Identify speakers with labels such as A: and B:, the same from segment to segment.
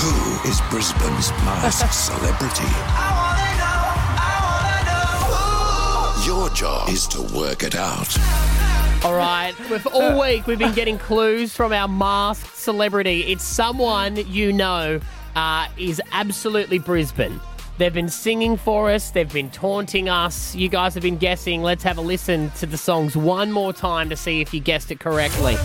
A: Who is Brisbane's masked celebrity? Your job is to work it out.
B: All right. We've, all week we've been getting clues from our masked celebrity. It's someone you know uh, is absolutely Brisbane. They've been singing for us. They've been taunting us. You guys have been guessing. Let's have a listen to the songs one more time to see if you guessed it correctly.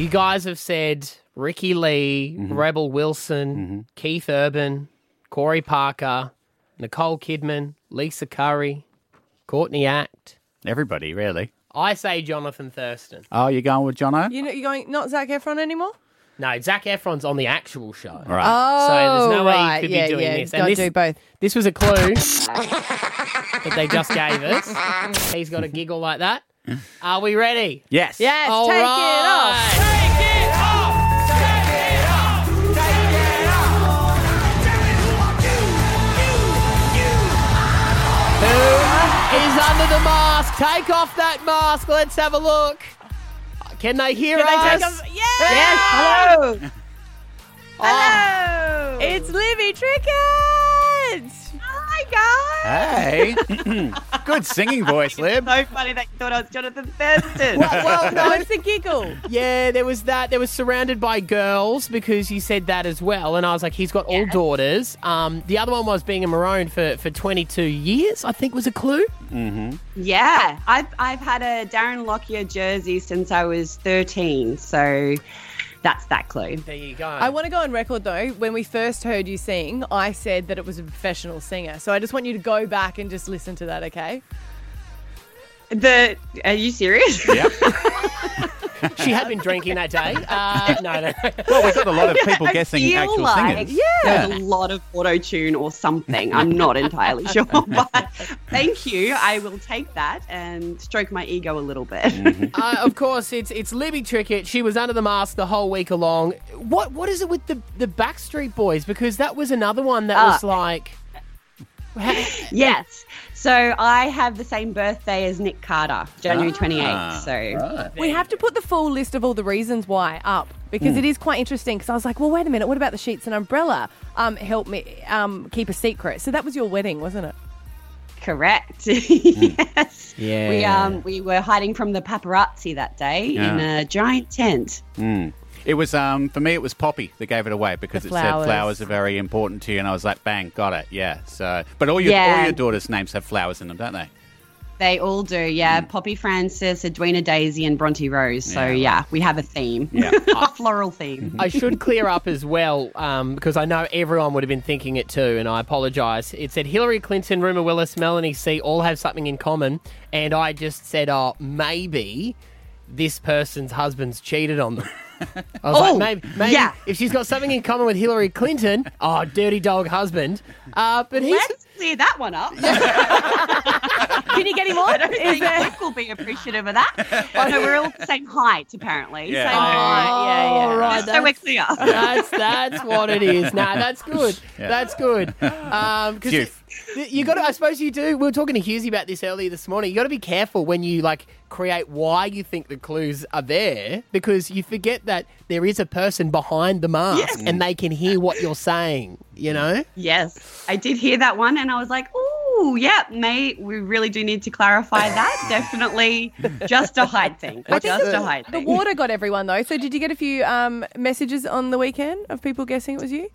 B: You guys have said Ricki-Lee, mm-hmm. Rebel Wilson, mm-hmm. Keith Urban, Corey Parker, Nicole Kidman, Lisa Curry, Courtney Act.
C: Everybody, really.
B: I say Jonathan Thurston.
C: Oh, you're going with Jono?
D: You know, you're going not Zac Efron anymore.
B: No, Zac Efron's on the actual show.
C: All right.
D: Oh,
B: So there's no oh, way
D: right.
B: you could
D: yeah,
B: be doing
D: yeah.
B: this.
D: Gotta
B: this,
D: do both.
B: this was a clue that they just gave us. He's got a giggle like that. Are we ready?
C: yes.
D: Yes,
B: All
D: take
B: right.
D: it off. Take it off. Take it off. Take it off.
B: Who is under the mask? Take off that mask. Let's have a look. Can they hear
D: Can
B: us?
D: they take off? Yes.
E: Yes, hello.
D: Oh, hello. It's Libby Trickett.
E: Hi, guys.
C: Hey. Good singing voice, Lib.
E: So funny that you thought I was Jonathan Thurston.
B: well, no,
D: What's the giggle?
B: Yeah, there was that. There was surrounded by girls because you said that as well, and I was like, he's got all daughters. Um, the other one was being a maroon for for 22 years. I think was a clue.
E: yeah, I've, I've had a Darren Lockyer jersey since I was 13, so that's that clue.
B: There you go.
D: I want to go on record though. When we first heard you sing, I said that it was a professional singer. So I just want you to go back and just listen to that, okay?
E: The Are you serious?
C: Yep.
B: she had been drinking that day. Uh, no, no.
C: Well, we've got a lot of people
E: I
C: guessing
E: feel
C: actual
E: like
C: singers.
E: There's a lot of auto tune or something. I'm not entirely sure, but thank you. I will take that and stroke my ego a little bit.
B: uh, of course, it's it's Libby Trickett. She was under the mask the whole week along. What what is it with the the Backstreet Boys? Because that was another one that was
E: Ah.
B: like.
E: yes. So I have the same birthday as Nick Carter, January 28th.
C: Ah,
E: So
D: We have to put the full list of all the reasons why up because it is quite interesting. Because I was like, well, wait a minute, what about the sheets and umbrella? Um, help me um, keep a secret. So that was your wedding, wasn't it?
E: correct. yes.
B: Yeah.
E: We um we were hiding from the paparazzi that day in a giant tent.
C: It was um for me. It was Poppy that gave it away because
D: The
C: it said
D: flowers.
C: flowers are very important to you, and I was like, bang, got it. Yeah. So, but all your
E: Yeah.
C: all your daughters' names have flowers in them, don't they?
E: They all do, yeah. Poppy Francis, Edwina Daisy, and Bronte Rose. So
C: Yeah.
E: yeah, we have a theme.
C: Yeah.
E: a floral theme.
B: I should clear up as well um, because I know everyone would have been thinking it too, and I apologise. It said Hillary Clinton, Rumer Willis, Melanie C all have something in common, and I just said, oh, maybe this person's husband's cheated on them. I was
E: Oh,
B: like, maybe, maybe
E: yeah.
B: if she's got something in common with Hillary Clinton, oh, dirty dog husband. Uh, but he's
E: Let's clear that one up.
D: Can you get him on?
E: I don't
D: Is
E: think
D: there-
E: Nick will be appreciative of that. no, we're all the same height, apparently.
C: Yeah.
E: Same
C: Oh,
E: height.
D: yeah, yeah.
B: All right,
E: Just so we're
B: that's-
E: clear.
B: That's that's what it is. Nah, that's good.
C: Yeah.
B: That's good. Um, because
C: Youth.
B: you got to. I suppose you do. We were talking to Husey about this earlier this morning. You got to be careful when you like create why you think the clues are there because you forget that there is a person behind the mask and they can hear what you're saying. You know.
E: Yes, I did hear that one, and I was like, "Ooh, yeah, mate, we really do need to clarify that. Definitely, just a height thing.
D: I think
E: just
D: the,
E: a height
D: the water got everyone though. So did you get a few um, messages on the weekend of people guessing it was you?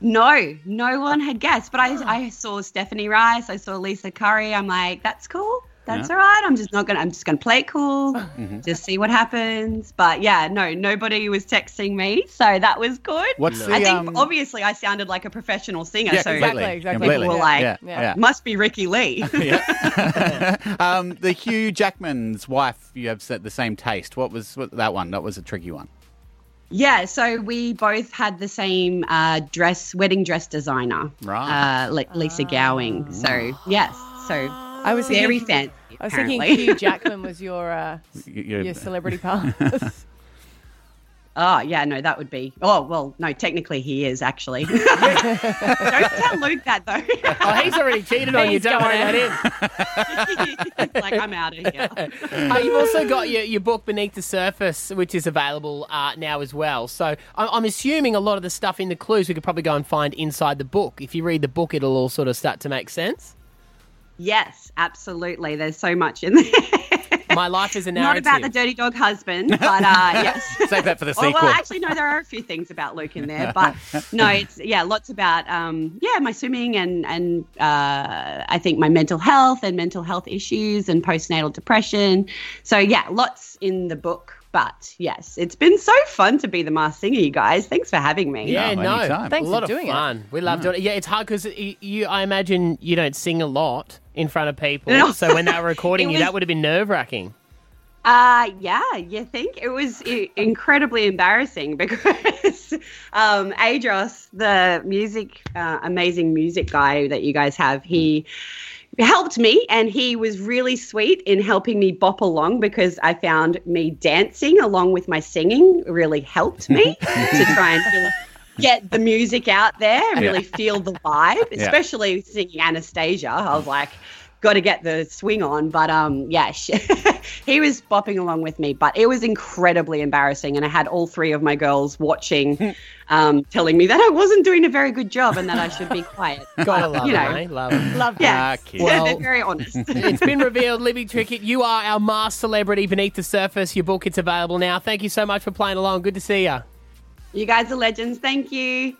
E: No, no one had guessed, but I, I saw Stephanie Rice, I saw Lisa Curry. I'm like, that's cool. That's
C: Yeah.
E: all right. I'm just not gonna. I'm just gonna play it cool.
C: Mm-hmm.
E: Just see what happens. But yeah, no, nobody was texting me, so that was good.
C: What's the
E: I think
C: um,
E: obviously I sounded like a professional singer,
C: yeah,
E: so
D: Exactly, exactly.
C: completely.
E: People were like,
C: yeah,
D: Yeah.
C: yeah.
E: must be
C: Ricki-Lee. um, the Hugh Jackman's wife, you have said the same taste. What was what, that one? That was a tricky one.
E: Yeah, so we both had the same uh, dress, wedding dress designer,
C: Right.
E: Uh, Li- Lisa Gowing. So yes, so
D: I was
E: very
D: thinking,
E: fancy.
D: I was thinking. Hugh Jackman was your uh,
C: You- you-
D: your celebrity pass.
E: Oh, yeah, no, that would be. Oh, well, no, technically he is actually. Don't tell Luke that though.
B: Oh, he's already cheated on you. Don't worry
D: going
B: about him.
E: like I'm out of here.
B: Uh, you've also got your, your book Beneath the Surface, which is available uh, now as well. So I'm, I'm assuming a lot of the stuff in the clues we could probably go and find inside the book. If you read the book, it'll all sort of start to make sense.
E: Yes, absolutely. There's so much in there.
B: My life is a
E: Not
B: narrative.
E: about the dirty dog husband, but uh, yes.
C: Save that for the sequel.
E: well, actually, no, there are a few things about Luke in there, but no, it's yeah, lots about um, yeah, my swimming and and uh, I think my mental health and mental health issues and postnatal depression. So yeah, lots in the book. But yes, it's been so fun to be the masked singer, you guys. Thanks for having me.
B: Yeah,
C: No,
B: no.
D: Thanks
B: a lot
D: for doing
B: of
D: it.
B: We love doing it. Yeah, it's hard because you, you, I imagine you don't sing a lot in front of people.
E: No.
B: So when they were recording
E: It
B: you,
E: was-
B: that would have been nerve wracking.
E: Uh, yeah, you think it was i- incredibly embarrassing because um, Adros, the music, uh, amazing music guy that you guys have, he helped me and he was really sweet in helping me bop along because I found me dancing along with my singing really helped me to try and get the music out there and really feel the vibe,
C: Yeah.
E: especially singing Anastacia. I was like, got to get the swing on. But um, yeah, sh- he was bopping along with me, but it was incredibly embarrassing. And I had all three of my girls watching, um, telling me that I wasn't doing a very good job and that I should be quiet.
B: Gotta
E: But,
B: love
E: you
B: it,
E: know,
B: eh? Love it.
D: Love that.
E: yeah,
C: Ah, cute.
B: Well-
E: they're very honest.
B: it's been revealed, Libby Trickett, you are our masked celebrity beneath the surface. Your book, it's available now. Thank you so much for playing along. Good to see you.
E: you guys are legends. Thank you.